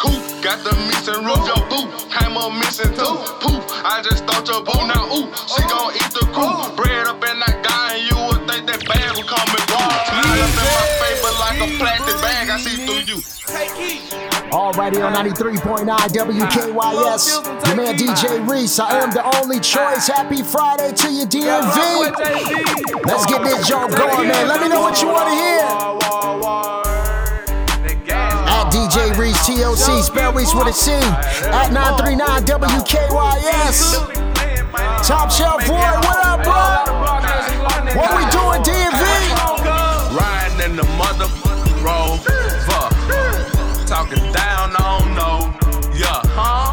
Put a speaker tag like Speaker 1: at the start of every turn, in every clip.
Speaker 1: Coop, got the missing roof, your boo came up missing too. Poof, I just thought your boo now ooh, she gon' eat the crew. Bread up in that guy and you would think that bag would come and through. Smile up in my face, but like a plastic bag, I see through you.
Speaker 2: Alrighty on 93.9 WKYS. Your man DJ Reece, I am the only choice. Happy Friday to you, DMV. Let's get this joke going, man. Let me know what you want to hear. At DJ Reece TLC, spell Reece with a C. At 939 WKYS. Top Shelf Boy, what up, bro? What we doing, DMV?
Speaker 1: Riding in the mother rover. Talking down, I don't know. Yeah.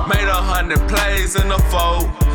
Speaker 1: Made a hundred plays in the focus.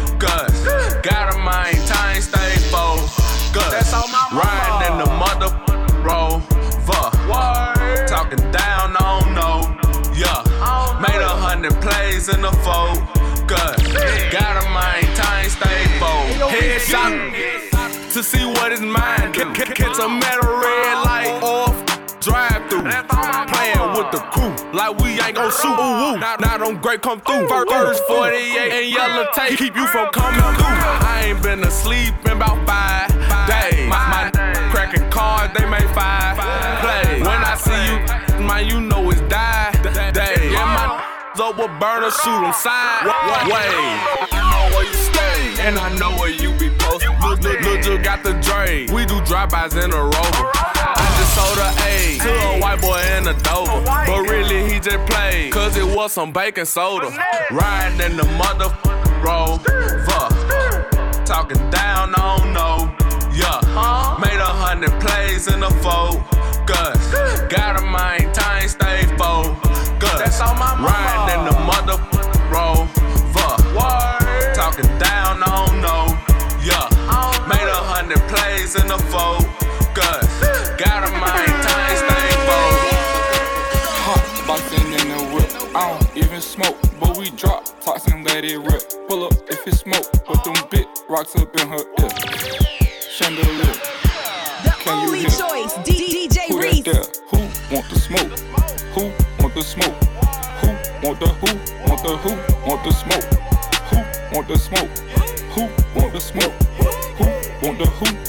Speaker 1: Ca- ca- Catch a metal red light off. Drive through, playing with the crew like we ain't gon' shoot. Ooh, ooh. Now, now them great come through. First 48 and yellow tape keep you from coming through. I ain't been asleep in about five days. My, my cracking cards, they make five plays. When I see you, man, you know it's die day. Yeah, my up with burner, shoot them sideways. I know where you stay, and I know where you look, look, you got the Dre. We do drive-bys in a rover. I just sold a A to a white boy in a Dover. But really, he just played, cause it was some baking soda. Riding in the mother rover. Talking down, on don't. Yeah. Made a hundred plays in the focus. The focus. Got a mind, time, focused.
Speaker 3: Hot boxing in the whip. I don't even smoke, but we drop and let it rip. Pull up if it smoke, put them big rocks up in her ear. Chandelier,
Speaker 4: The
Speaker 3: Can
Speaker 4: only choice, D- DJ
Speaker 3: who Reece. Who want the smoke? Who want the smoke? Who want the who? Want the who? Want the smoke? Who want the smoke? Who want the smoke? Who want the who?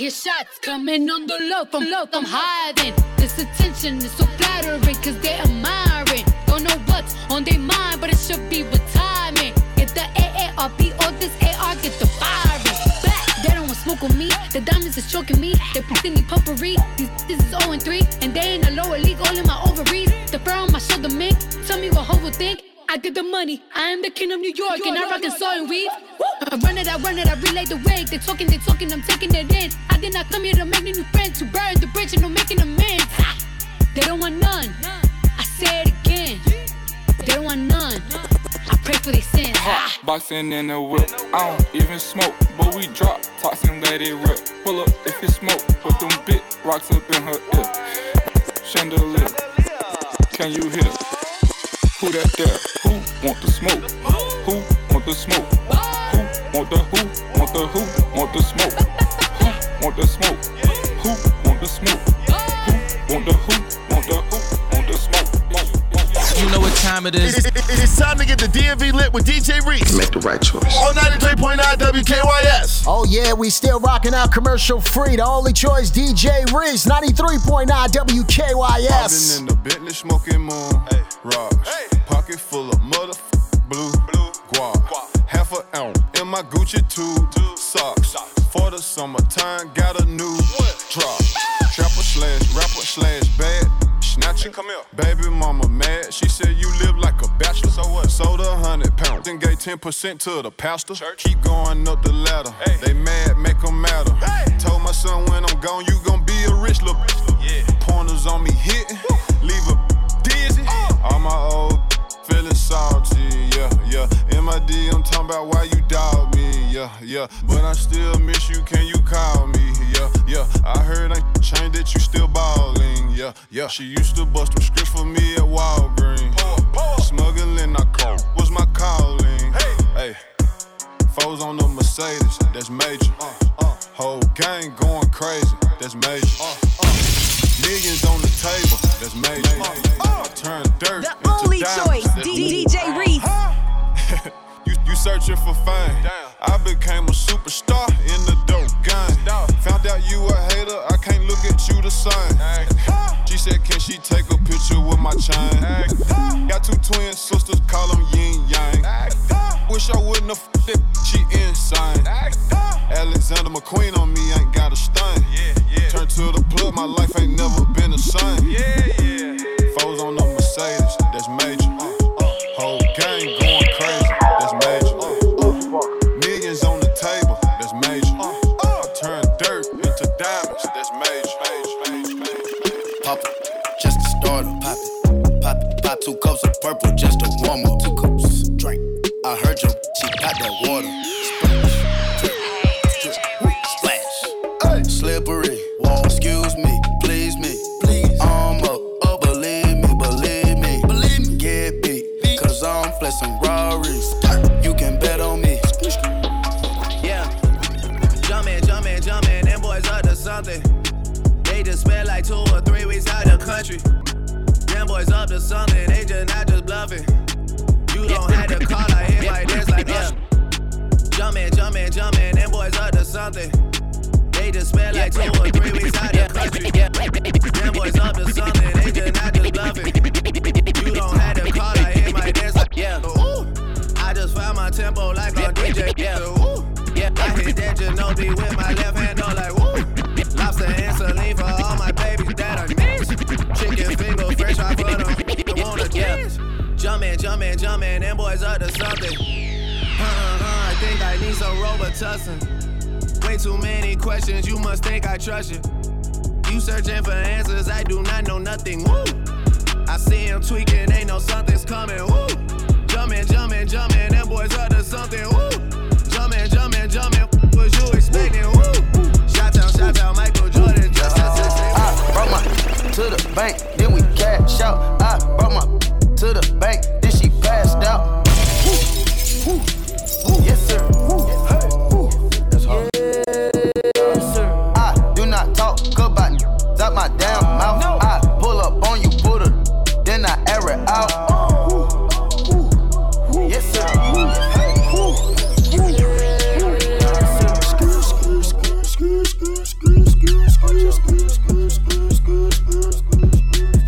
Speaker 5: Hear shots coming on the low from low, I'm hiding. This attention is so flattering, cause they admiring. Don't know what's on their mind, but it should be retirement. Get the AARP or this AR, get the firing. Back, they don't want smoke with me. The diamonds is choking me. They putting me puffery. These this is 0 and 3, and they in the lower league, all in my ovaries. The fur on my shoulder, man. Tell me what hoe will think. I get the money. I am the king of New York, and I rock and saw and weave. I run it, I run it, I relay the wake. They talking, they talking, I'm taking it in. I did not come here to make new friends, to burn the bridge and no making amends. Ha! They don't want none. I say it again. They don't want none. I pray for their sins. Ha!
Speaker 3: Hot boxing in the whip. I don't even smoke, but we drop tops and let it rip. Pull up if you smoke, put them big rocks up in her ear. Chandelier, can you hear? Who that there? Who want the smoke? Who want the smoke? Who want the who? Want the who? Want the smoke? Who want the smoke? Who want the smoke? Who want the who?
Speaker 6: Know what time it is.
Speaker 7: It's time to get the DMV lit with DJ Reece
Speaker 8: Make the right choice.
Speaker 7: on 93.9 WKYS.
Speaker 2: Oh yeah, we still rocking out commercial free. The only choice, DJ Reece, 93.9 WKYS.
Speaker 9: I Been in the Bentley smoking moon. Hey. Rocks. Pocket full of mother blue. Blue. Guap. Half a ounce in my Gucci tube. Socks. For the summertime, got a new drop. Trapper slash rapper slash bad. Snatcher. Come here. Baby mama Then gave 10% to the pastor. Keep going up the ladder. Hey. They mad, make them matter. Told my son when I'm gone, you gon' be a rich little yeah. Pointers on me hitting. Leave a dizzy. All my old feeling salty, yeah, yeah. MID, I'm talking about why you doubt me, yeah, yeah. But I still miss you, can you call me, yeah, yeah. I heard I changed that you still ballin', yeah, yeah. She used to bust them scripts for me at Walgreens. Smuggling, Mercedes, that's major. Whole gang going crazy, that's major. Millions on the table, that's major. I turn dirt.
Speaker 4: The
Speaker 9: into
Speaker 4: only
Speaker 9: diamonds.
Speaker 4: choice, D- DJ Reece.
Speaker 9: You, you searching for fame. I became a superstar in the dope game. Found out you a hater, I can't look at you the same. She said, Can she take a picture with my chain? Got two twin sisters, call them yin yang. Wish I wouldn't have f- that, she insane. McQueen on me ain't got a stain. Turn to the plug, my life ain't
Speaker 10: my tempo like a DJ. Yeah. Yeah, I hit that Ginobili with my left hand, though, like woo. Lobster and saline for all my babies that I miss. Chicken finger, fresh off of them. I wanna kiss. Jumpin', jumpin', jumpin', them boys up to something. Uh-huh, I think I need some Robitussin. Way too many questions, you must think I trust you. You searching for answers, I do not know nothing. Woo! I see him tweaking, ain't no something's coming. Woo! Jumpin', jumpin', jumpin', them boys up to something. Woo! Jumpin', jumpin', jumpin', what you expecting? Woo! Shout out, shout out, Michael Jordan, just as
Speaker 11: I brought my to the bank, then we cash out. I brought my to the bank, then she passed out. Woo, woo, woo. Yes, sir. Woo. Hey, woo. That's hard. Yes, sir. I do not talk about out my damn mouth. I pull up on you, put it, then I air it out. Yes, sir. Hey,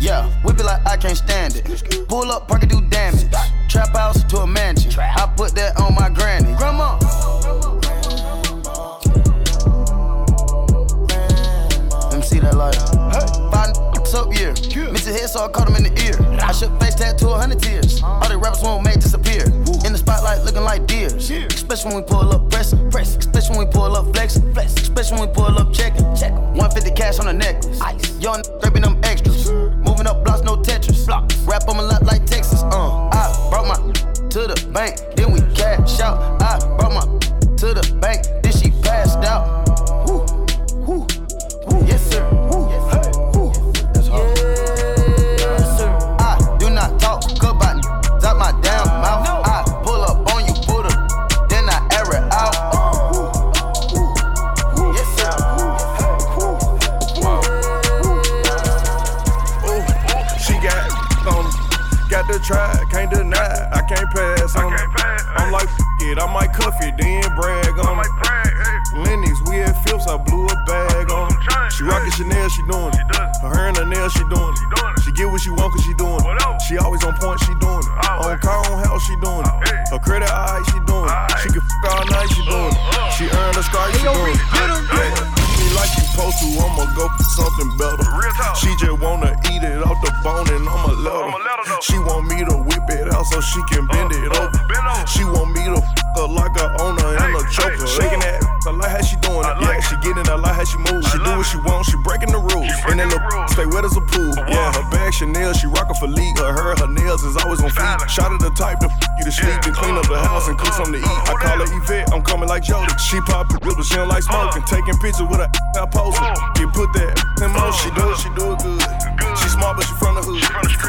Speaker 11: Yeah, whip it like I can't stand it. Pull up, park it, do damage. Trap house to a mansion. I put that on my granny. Grandma. Let me see that light. Five n***s up here. Missed his head, so I caught him in the ear. I shook face tattoo a hundred tears. All the rappers won't looking like deers. Especially when we pull up pressing. Press. Especially when we pull up flexing. Flex. Especially when we pull up checking. Check. 150 cash on the necklace. Ice. Young grabbing them extras. Moving up blocks, no Tetris. Block. Rap on my lot like Texas. Uh. I brought my to the bank, then we cash out.
Speaker 12: How she move. She do what she want, she breaking the rules. And then the stay wet as a pool. Yeah, her bag Chanel, she rockin' for league. Her hair, her nails is always on fleek. Shot of the type to f you to sleep and clean up the house and cook something to eat. I call her Yvette, I'm coming like Jody. She pop it, but she don't like smoking. Taking pictures with her I posing. Get put that in motion. She do it, she do it good. She smart, but she from the hood.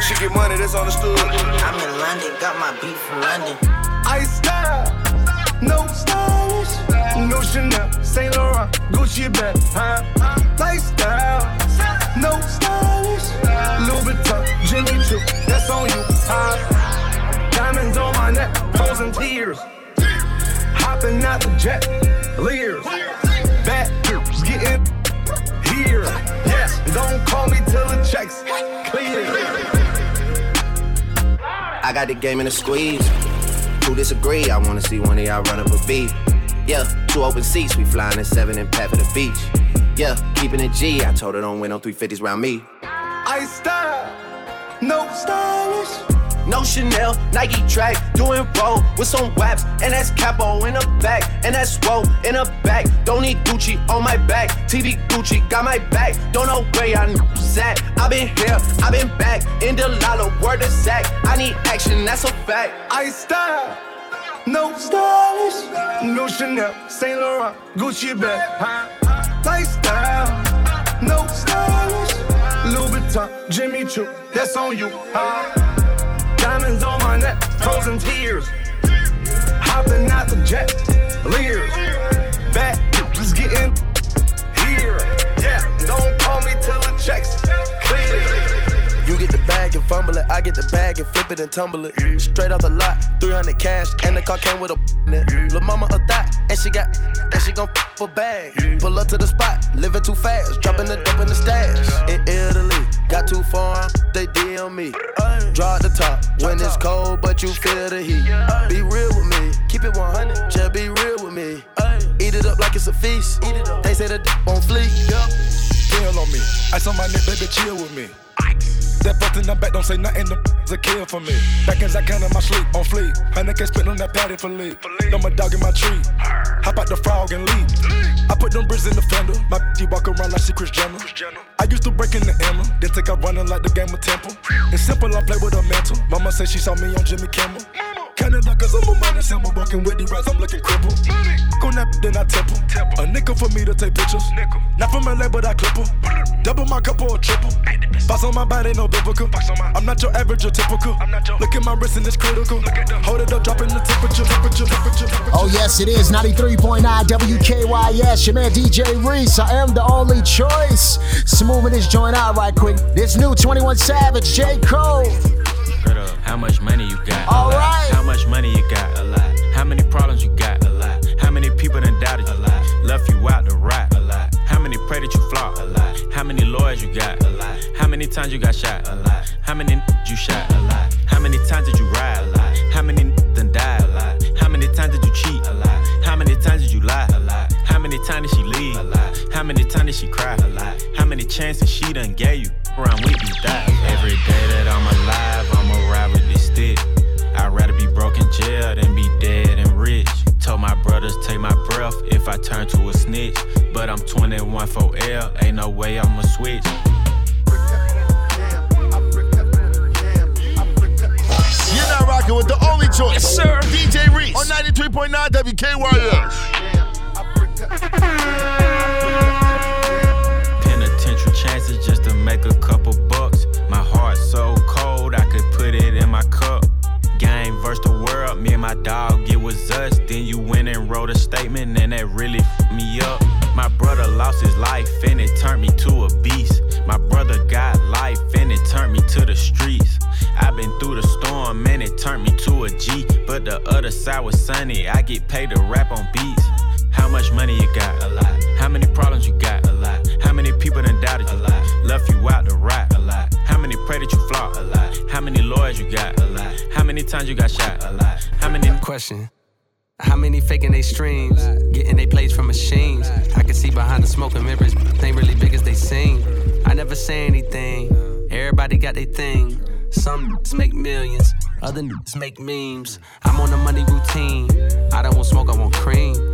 Speaker 12: She get money, that's understood.
Speaker 13: I'm in London, got my beat from London.
Speaker 14: Ice style, no stylish, no Chanel, Saint Laurent, Gucci bag, huh? Lifestyle, no stylish, Louis Vuitton, Jimmy Choo, that's on you. Huh? Diamonds on my neck, frozen tears. Hopping out the jet, leers. Back, getting here. Yes, don't call me till the checks clear.
Speaker 10: I got the game in a squeeze. Who disagree? I wanna see one of y'all run up a beat. Yeah, two open seats, we flying in seven and pat for the beach. Yeah, keeping it G. I told her don't win no 350s round me.
Speaker 14: I style, no stylish.
Speaker 10: No Chanel, Nike track, doing roll with some waps, and that's capo in the back, and that's roll in the back. Don't need Gucci on my back, TV Gucci got my back. Don't know where I'm at. I been here, I been back, in the lala, word of sack. I need action, that's a fact.
Speaker 14: I style, no stylish, no Chanel, Saint Laurent, Gucci bag, huh? Lifestyle, no stylish, Louis Vuitton, Jimmy Choo, that's on you, huh? Diamonds on my neck, frozen tears. Hopping out the jet, leers. Back, just getting
Speaker 11: bag and fumble it, I get the bag and flip it and tumble it. Straight off the lot, 300 cash, and the car came with a in. Lil' mama a thot, and she got, and she gon' f a bag. Pull up to the spot, living too fast, dropping the dope in the stash. In Italy, got too far, they DM me. Draw the top when it's cold, but you feel the heat. Be real with me, keep it 100, just be real with me. Eat it up like it's a feast. They say the d on fleek.
Speaker 12: Kill on me. Ice on my neck, baby, chill with me. That fucked in the back, don't say nothing, the a kill for me. Back as I can in my sleep, on fleek. Honey can spit on that patty for lead. Know my dog in my tree. Hop out the frog and leave. I put them bricks in the fender. My bitch walk around like she Kris Jenner. I used to break in the Emma, then take out running like the game of Temple. It's simple, I play with a mental. Mama said she saw me on Jimmy Kimmel. Canada, cause I'm a money symbol. Walking with the rats, I'm looking crippled. Go nap, then I temple. A nickel for me to take pictures. Not from LA, but I clip her. Double my cup or a triple. Box on my body, no biblical. I'm not your average or typical. Look at my wrist and it's critical. Hold it up, dropping the temperature, temperature, temperature, temperature.
Speaker 2: Oh, yes, it is 93.9 WKYS. Your man DJ Reece. I am the only choice. Smoothing this joint out right quick. This new 21 Savage, J. Cole.
Speaker 15: How much money you got?
Speaker 2: All
Speaker 15: a lot. How much money you got? A lot. How many problems you got? A lot. How many people done doubted you? A lot. Left you out to rot? A lot. How many pray that you flop? A lot. How many lawyers you got? A lot. How many times you got shot? A lot. How many you shot? A lot. How many times did you ride? A lot. How many done died? A lot. How many times did you cheat? A lot. How many times did you lie? A lot. How many times did she many times did she cry? A lot. How many chances she done gave you? Around with you die. Every day that I'm alive, I'ma ride with this stick. I'd rather be broke in jail than be dead and rich. Told my brothers take my breath if I turn to a snitch. But I'm 21 for L, ain't no way I'ma switch.
Speaker 7: You're not rocking with the only choice. Yes, sir. DJ Reece on 93.9 WKYS.
Speaker 15: Make a couple bucks. My heart so cold, I could put it in my cup. Game versus the world, me and my dog, it was us. Then you went and wrote a statement, and that really f me up. My brother lost his life, and it turned me to a beast. My brother got life, and it turned me to the streets. I've been through the storm, and it turned me to a G. But the other side was sunny, I get paid to rap on beats. How much money you got? A lot. How many problems you got? A lot. How many people done doubted you? A lot. Left you out to rot? A lot. How many pray that you flop? A lot. How many lawyers you got? A lot. How many times you got shot? A lot. How many
Speaker 16: Question. How many faking they streams? Getting they plays from machines. I can see behind the smoke and mirrors. They ain't really big as they seem. I never say anything. Everybody got their thing. Some make millions, other make memes. I'm on a money routine. I don't want smoke, I want cream.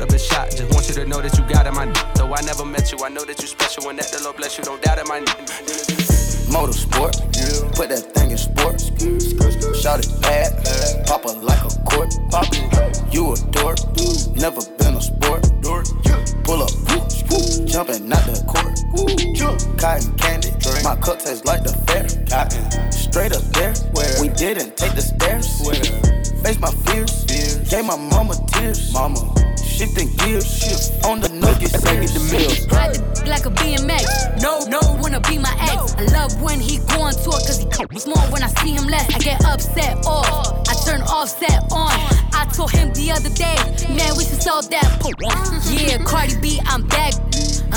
Speaker 16: up his shot. Just want you to know that you got it, my Though I never met you, I know that you special. And that the Lord bless you, don't doubt it, my
Speaker 11: Motorsport, put that thing in sports. Shout it bad, pop a Papa like a court. Papa, you a dork. Never been a sport. Pull up, jumping out the court. Cotton candy, my cup tastes like the fair. Cotton, straight up there. Where we didn't take the stairs. Where? Face my fears. Gave my mama tears. Mama shifting gears. Shift on the nuggets, say get the meals.
Speaker 17: Ride the like a BMX. No, no, wanna be my ex. I love when he go on tour, cause he comes more when I see him less. I get upset off, I turn offset on. I told him the other day, man, we should sell that. po- Yeah, Cardi B, I'm back.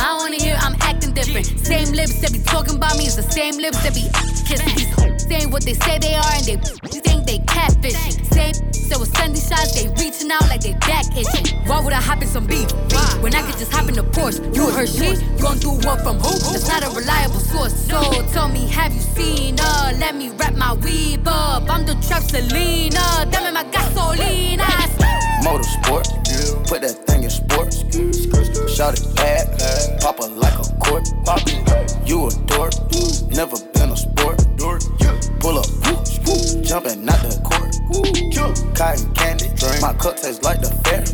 Speaker 17: I wanna hear I'm acting different. Same lips that be talking about me is the same lips that be kissing these. Saying what they say they are and they think they catfishing. Same so with Sunday shots, they reaching out like they back itching. Why would I hop in some beef? When I could just hop in the Porsche, you heard shit. You gon' do what from who? That's not a reliable source. So tell me, have you seen her? Let me wrap my weave up. I'm the trap Selena. Dame my gasolina.
Speaker 11: Motorsport, put that thing in sports. Shout it bad, Papa like a court. Papa, you a dork, never been a sport. Pull up, jumping out the court. Cotton candy, my cup tastes like the fair.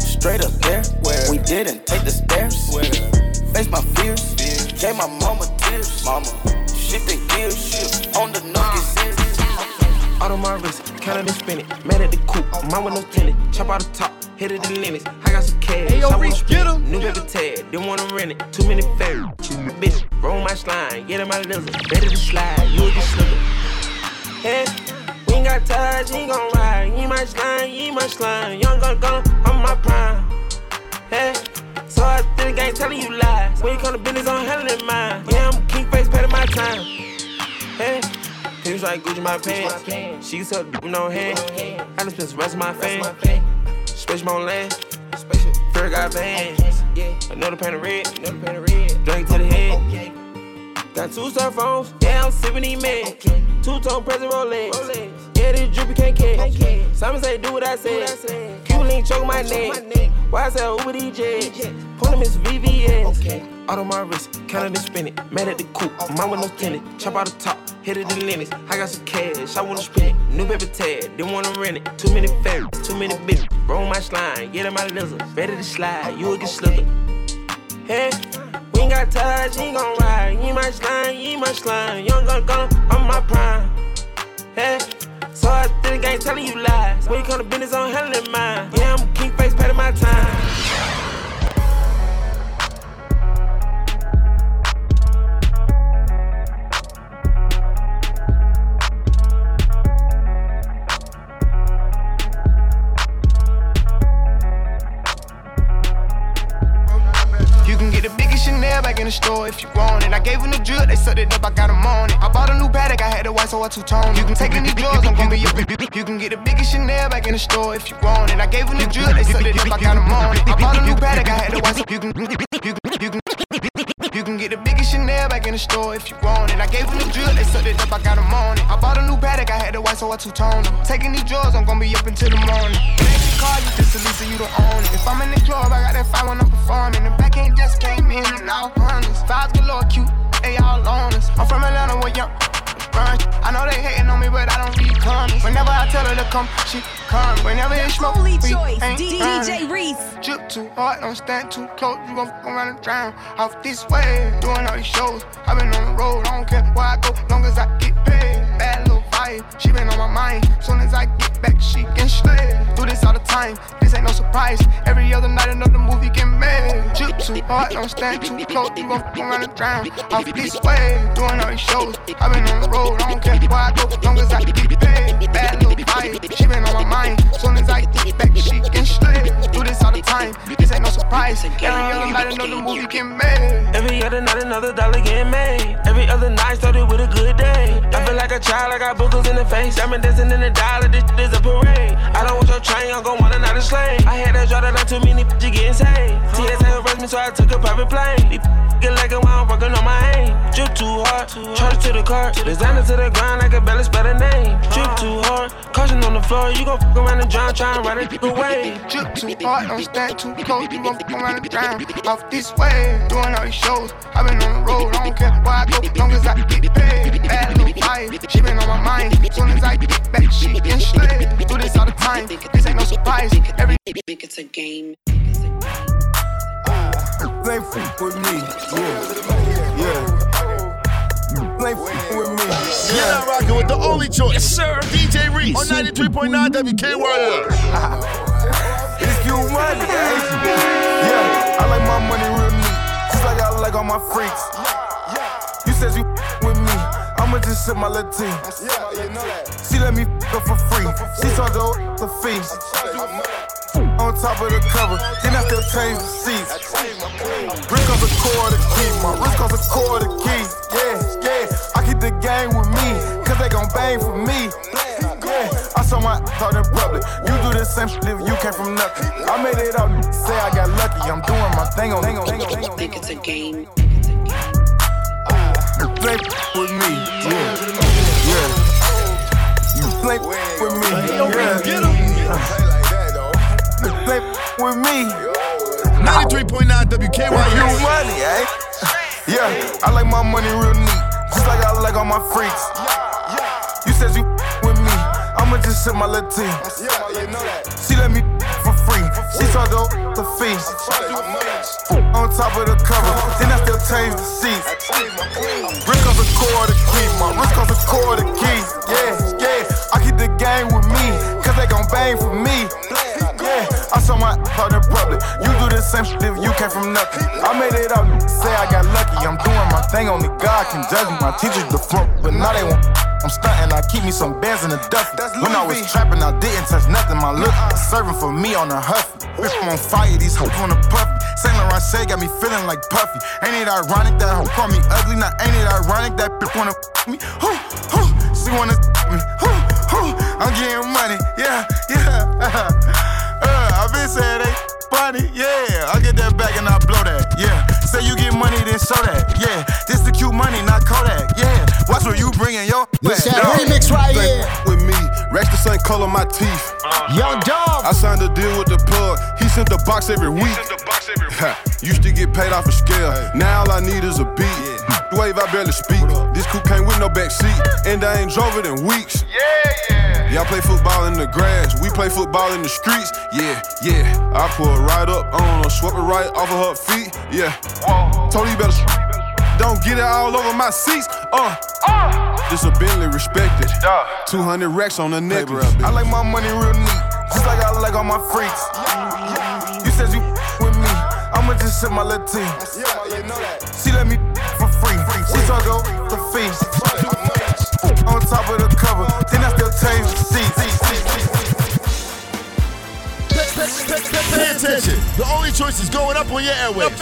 Speaker 11: Straight up there, we didn't take the stairs. Face my fears, gave my mama tears. Mama, shifting gears, on the nuggets.
Speaker 1: Out on my wrist, counted and spin it. Mad at the coupe, mine with no tenant. Chop out the top, hit it the limits. I got some cash.
Speaker 18: Hey, yo,
Speaker 1: I spend
Speaker 18: get. 'em.
Speaker 1: New baby tag, didn't wanna rent it. Too many fairies. Too many bitch, roll my slime, get in my lizard. Better to slide, you get slipped. Hey, we ain't got ties, he ain't gon' ride. You my slime, you ain't my slime. Young gun gun, I'm my prime. Hey, so I think I ain't telling you lies. When you come to was like Gucci my pants. She used to with no hand. I just spent the rest of my fame. Space my land. Fear got vans. Another pan of red. Drink to the head. Got two cell phones. Yeah, I'm sipping these meds. Two tone present Rolex. Yeah, this drippy can't catch. Simon say do what I said. Q link choke my neck. Why I say Uber DJ? Pull him his VVS. Out on my wrist, counted and spin it. Mad at the coupe, mine with no tenant. Chop out the top, hit it the limits. I got some cash, I wanna spend it. New paper tag, didn't wanna rent it. Too many fairies, too many bitches. Roll my slime, get in my lizard. Ready to slide, you will get slithered. Hey, we ain't got you ain't gon' ride. Ain't my slime, ain't my slime. Young gun gun, I'm my prime. Hey, so I think I ain't telling you lies. When you come to business, I'm handling
Speaker 19: I two tone. You can take any drugs, I'm gonna be your You can get the biggest Chanel back in the store if you want it. I gave them the drill, they sucked it up, I got them on. I bought a new paddock, I had white, so you can, you can, you can, you can get the biggest Chanel back in the store if you want it. I gave them the drill, they sucked it up, I got them on it. I bought a new paddock, I had the white, so I two tone. Taking these drugs, I'm gonna be up until the morning. Next call you just to Lisa, you don't own it. If I'm in the club, I got that five when I'm performing. The back end just came in and out honest. Fives galore cute, they all on us. I'm from Atlanta where young I know they hating on me, but I don't read comments. Whenever I tell her to come, she come. Whenever it's smoke,
Speaker 4: Only
Speaker 19: we
Speaker 4: choice,
Speaker 19: ain't
Speaker 4: D-. DJ Reece.
Speaker 19: Drip too hard, don't stand too close. You gon' fuck around and drown. Off this way, doing all these shows. i been on the road, I don't care where I go, long as I get paid. Vibe, she been on my mind. Soon as I get back, she can slay. Do this all the time, this ain't no surprise. Every other night, another movie get made. Drip too hard, don't stand too close. You gon' fuck around and drown. Off this way, doing all these shows. i been on the road, I don't care where I go, long as I get paid. Bad little vibe, she been on my mind. Soon as I get back, she can slay. Do this all the time, this ain't no surprise. Every other night, another movie get made.
Speaker 1: Every other night, another dollar getting made. Every other night started with a good day. I feel like a child, I got boogers in the face. I'm dancing in the dollar, this shit is a parade. I don't want your train, I'm gon' want another slave. I had to draw that too many bitches getting saved. TSA arrest me, so I took a private plane. Get like I'm working on my aim. Hard, charge to the car. Designer to the ground, I can barely spell the name. Drip too hard, caution on the floor. You gon' fuck around and drown, try and ride it away.
Speaker 19: Drip too hard, don't stand too close. You gon' fuck around and drown. Off this way, doing all these shows. i been on the road, I don't care where I go, long as I get paid. Bad little vibe, she been on my mind. Soon as I get back, she can slay. Do this all the time, this ain't no spice.
Speaker 18: Every Think it's a game.
Speaker 12: Play f- with me, yeah, yeah. Play f- with me,
Speaker 7: You're not rocking with the only choice. Yes, sir. DJ Reece on 93.9 WKYS.
Speaker 12: If you money, yeah, I like my money real neat, just like I like all my freaks. You said you with me, I'ma just sip my little Latin. She let me f her for free. She told the the fee. On top of the cover, then I still change the seats. Wrist costs a quarter key, my wrist costs a quarter key. Yeah, yeah, I keep the gang with me, cause they gon' bang for me. Yeah, I saw my thought in public. You do the same shit if you came from nothing. I made it out, say I got lucky. I'm doing my thing on, thing on, thing on, thing on.
Speaker 18: Think it's a game.
Speaker 12: Play with me, yeah, yeah. Play with me, yeah. Play with me.
Speaker 7: 93.9 WKYS.
Speaker 12: You money, eh? Yeah, I like my money real neat, just like I like all my freaks. You said you with me, I'ma just sip my little Latin. She let me for free. She saw the the fee. On top of the cover, then I still change the seats. Wrist costs a quarter key, my wrist costs a quarter key. Yeah, yeah, I keep the gang with me, cause they gon' bang for me. The same shit if you came from nothing. I made it out, say I got lucky. I'm doing my thing, only God can judge me. My teachers the front, but now they won't. I'm stunting, I keep me some bands in the duffel. When I was trapping, I didn't touch nothing. My look serving for me on the huff. If I'm on fire, these hoes on the puffy. Saint Laurent Shea got me feeling like Puffy. Ain't it ironic that hoe call me ugly? Now ain't it ironic that bitch wanna f me? Who, who, she wanna f me? Who, who, I'm getting money, yeah, yeah. uh, I been saying they yeah. I get that back and I blow that, yeah. Say you get money, then show that, yeah. This the cute money, not Kodak, yeah. Watch what you bringing your
Speaker 2: This that
Speaker 12: dog.
Speaker 2: remix right here.
Speaker 9: With me, Rex the same color my teeth. Uh-huh.
Speaker 2: Young Dog.
Speaker 9: I signed a deal with the plug. He sent the box every week. Ha, Used to get paid off a scale. Now all I need is a beat. Wave, I barely speak. This coupe came with no back seat, and I ain't drove it in weeks. Y'all play football in the grass, we play football in the streets. Yeah, yeah. I pull it right up on her, swept it right off of her feet. Yeah. Told you better. Don't get it all over my seats. Uh. uh. This a Bentley respected. 200 racks on the necklace.
Speaker 12: I like my money real neat, just like I like all my freaks. You said you with me, I'ma just sip my Latin. She let me for free. She saw the the fee. On top of the cover, then I still change
Speaker 7: Pay attention. The only choice is going up on your airwaves.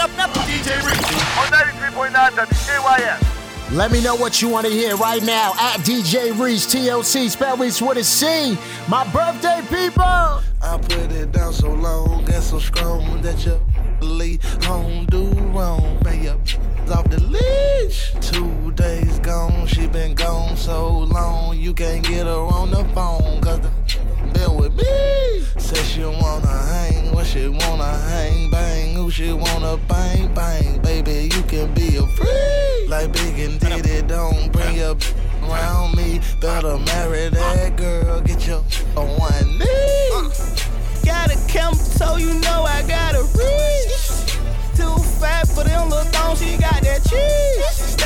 Speaker 7: DJ Reece on 93.9 WKYS.
Speaker 2: Let me know what you want to hear right now at DJ Reece, TLC, spell Reece with a C. My birthday, people.
Speaker 20: I put it down so long and so strong that you leave home do wrong. Pay up off the leash. Two days gone, she been gone so long. You can't get her on the phone, she wanna hang, bang. Who she wanna bang, bang. Baby, you can be a free. Like Big and Diddy, don't bring your around me. Better marry that girl, get your on one knee. Uh. Got a camera, so you know I got a reach. Too fat for them little thongs, she got that cheese.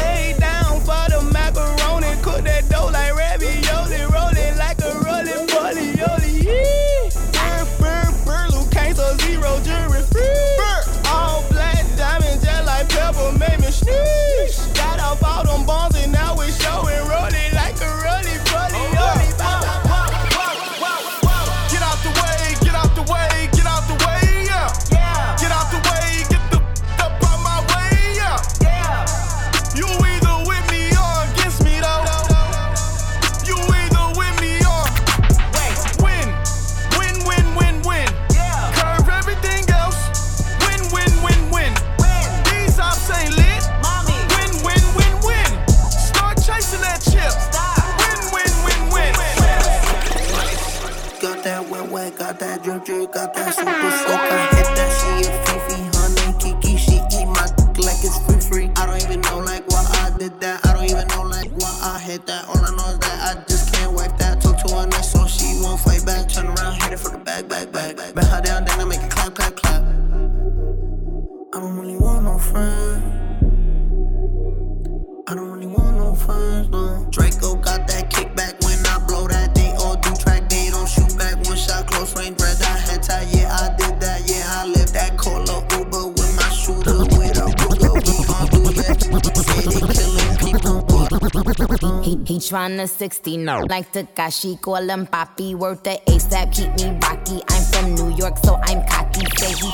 Speaker 18: Tryna 60 no. Like Takashi, call him Papi. Worth the ASAP, keep me rocky. I'm from New York, so I'm cocky. Say he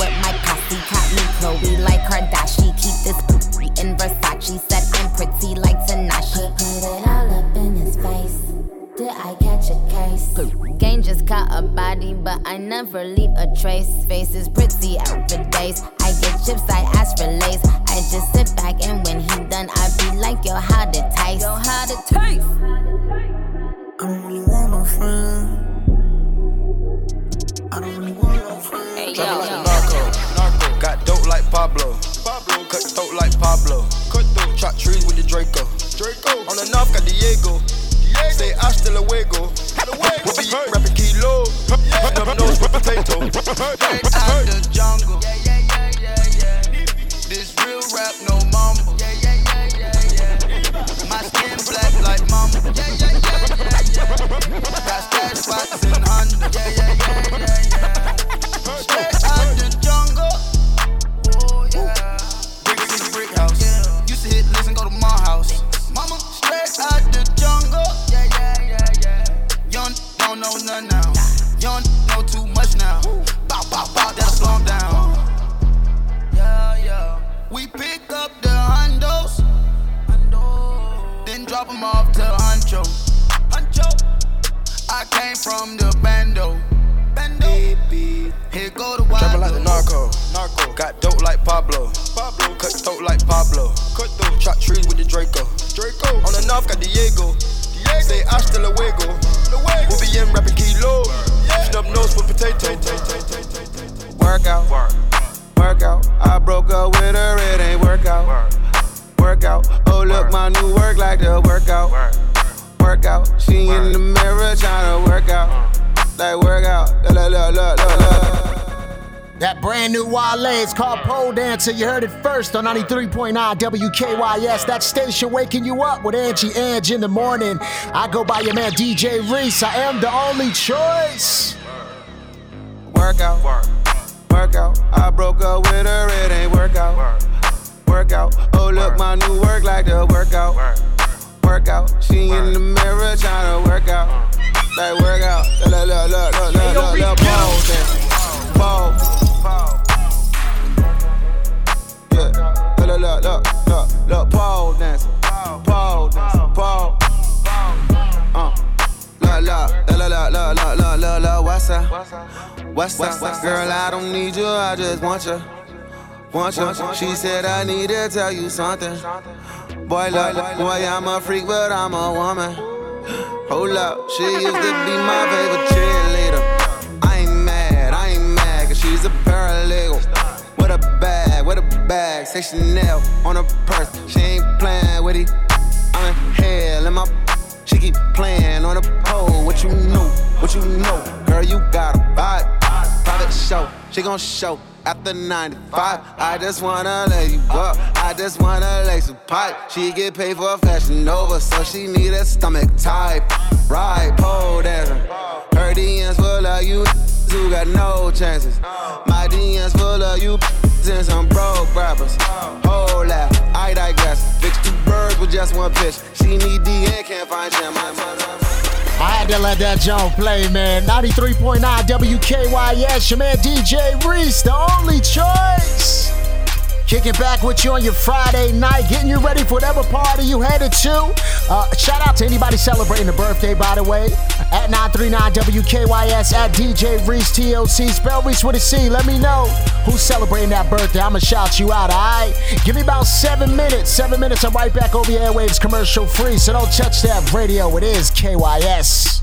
Speaker 18: with my posse. Caught me Chloe like Kardashian. Keep this in Versace. Said a body, but I never leave a trace. Face is pretty out for days. I get chips, I ask for lace. I just sit back and when he done, I be like, yo, how to taste? Yo, how to taste?
Speaker 13: I don't really want no friend. I don't really want no friend.
Speaker 18: Hey,
Speaker 11: Trapping like a narco, narco. Got dope like Pablo, Pablo. Cut throat like Pablo, cut throat. Chop trees with the Draco, Draco. On the north got Diego, Diego. Say hasta luego, we'll Draco, Draco. On the north got Diego, Diego. Say hasta luego, luego. We'll be in rapping kilo. Snub nose with potato.
Speaker 21: Workout, workout. I broke up with her, it ain't workout. Workout. Oh look, my new work like the workout. Workout. She in the mirror trying to work out. Uh. Like workout. Look, look, look, look, look.
Speaker 2: That brand new Wale, it's called Pole Dancer. You heard it first on 93.9 WKYS. That station waking you up with Angie Ange in the morning. I go by your man DJ Reece. I am the only choice.
Speaker 21: Workout, workout. I broke up with her, it ain't workout. Workout. Oh look, my new work like the workout. Workout. She in the mirror trying to work out. Like workout. Look, look, look, look, look, look, look, pole dancing. Pole. Yeah. Look, look, look, look, look, pole dancing. Pole dancing. Pole. Uh. Look, look, look, look, look, look, look, look, look, what's up? What's up? Girl, I don't need you, I just want you. Want you. She said I need to tell you something. Boy, look, boy, I'm a freak, but I'm a woman. Hold up, she used to be my favorite cheerleader. She's a paralegal. With a bag, with a bag, say Chanel on her purse. She ain't playing with it. I'm in hell in my. She keep playing on the pole. What you know? What you know? Girl, you got a vibe. Private show, she gon' show after 95. I just wanna let you up. I just wanna lace a pipe. She get paid for a fashion over, so she need a stomach type. Right, pole dancer. Her DMs full of you who got no chances. My DMs full of you and some broke rappers. Whole lot, I digress. Fix two birds with just one pitch. She need DN, can't find Jim.
Speaker 2: I had to let that jump play, man. 93.9 WKYS, your man DJ Reece, the only choice. Kicking back with you on your Friday night, getting you ready for whatever party you headed to. Uh, shout out to anybody celebrating a birthday, by the way. At 939 WKYS, at DJ Reece TLC. Spell Reece with a C. Let me know who's celebrating that birthday. I'ma shout you out, alright? Give me about seven minutes. Seven minutes, I'm right back over the airwaves commercial free. So don't touch that radio. It is KYS.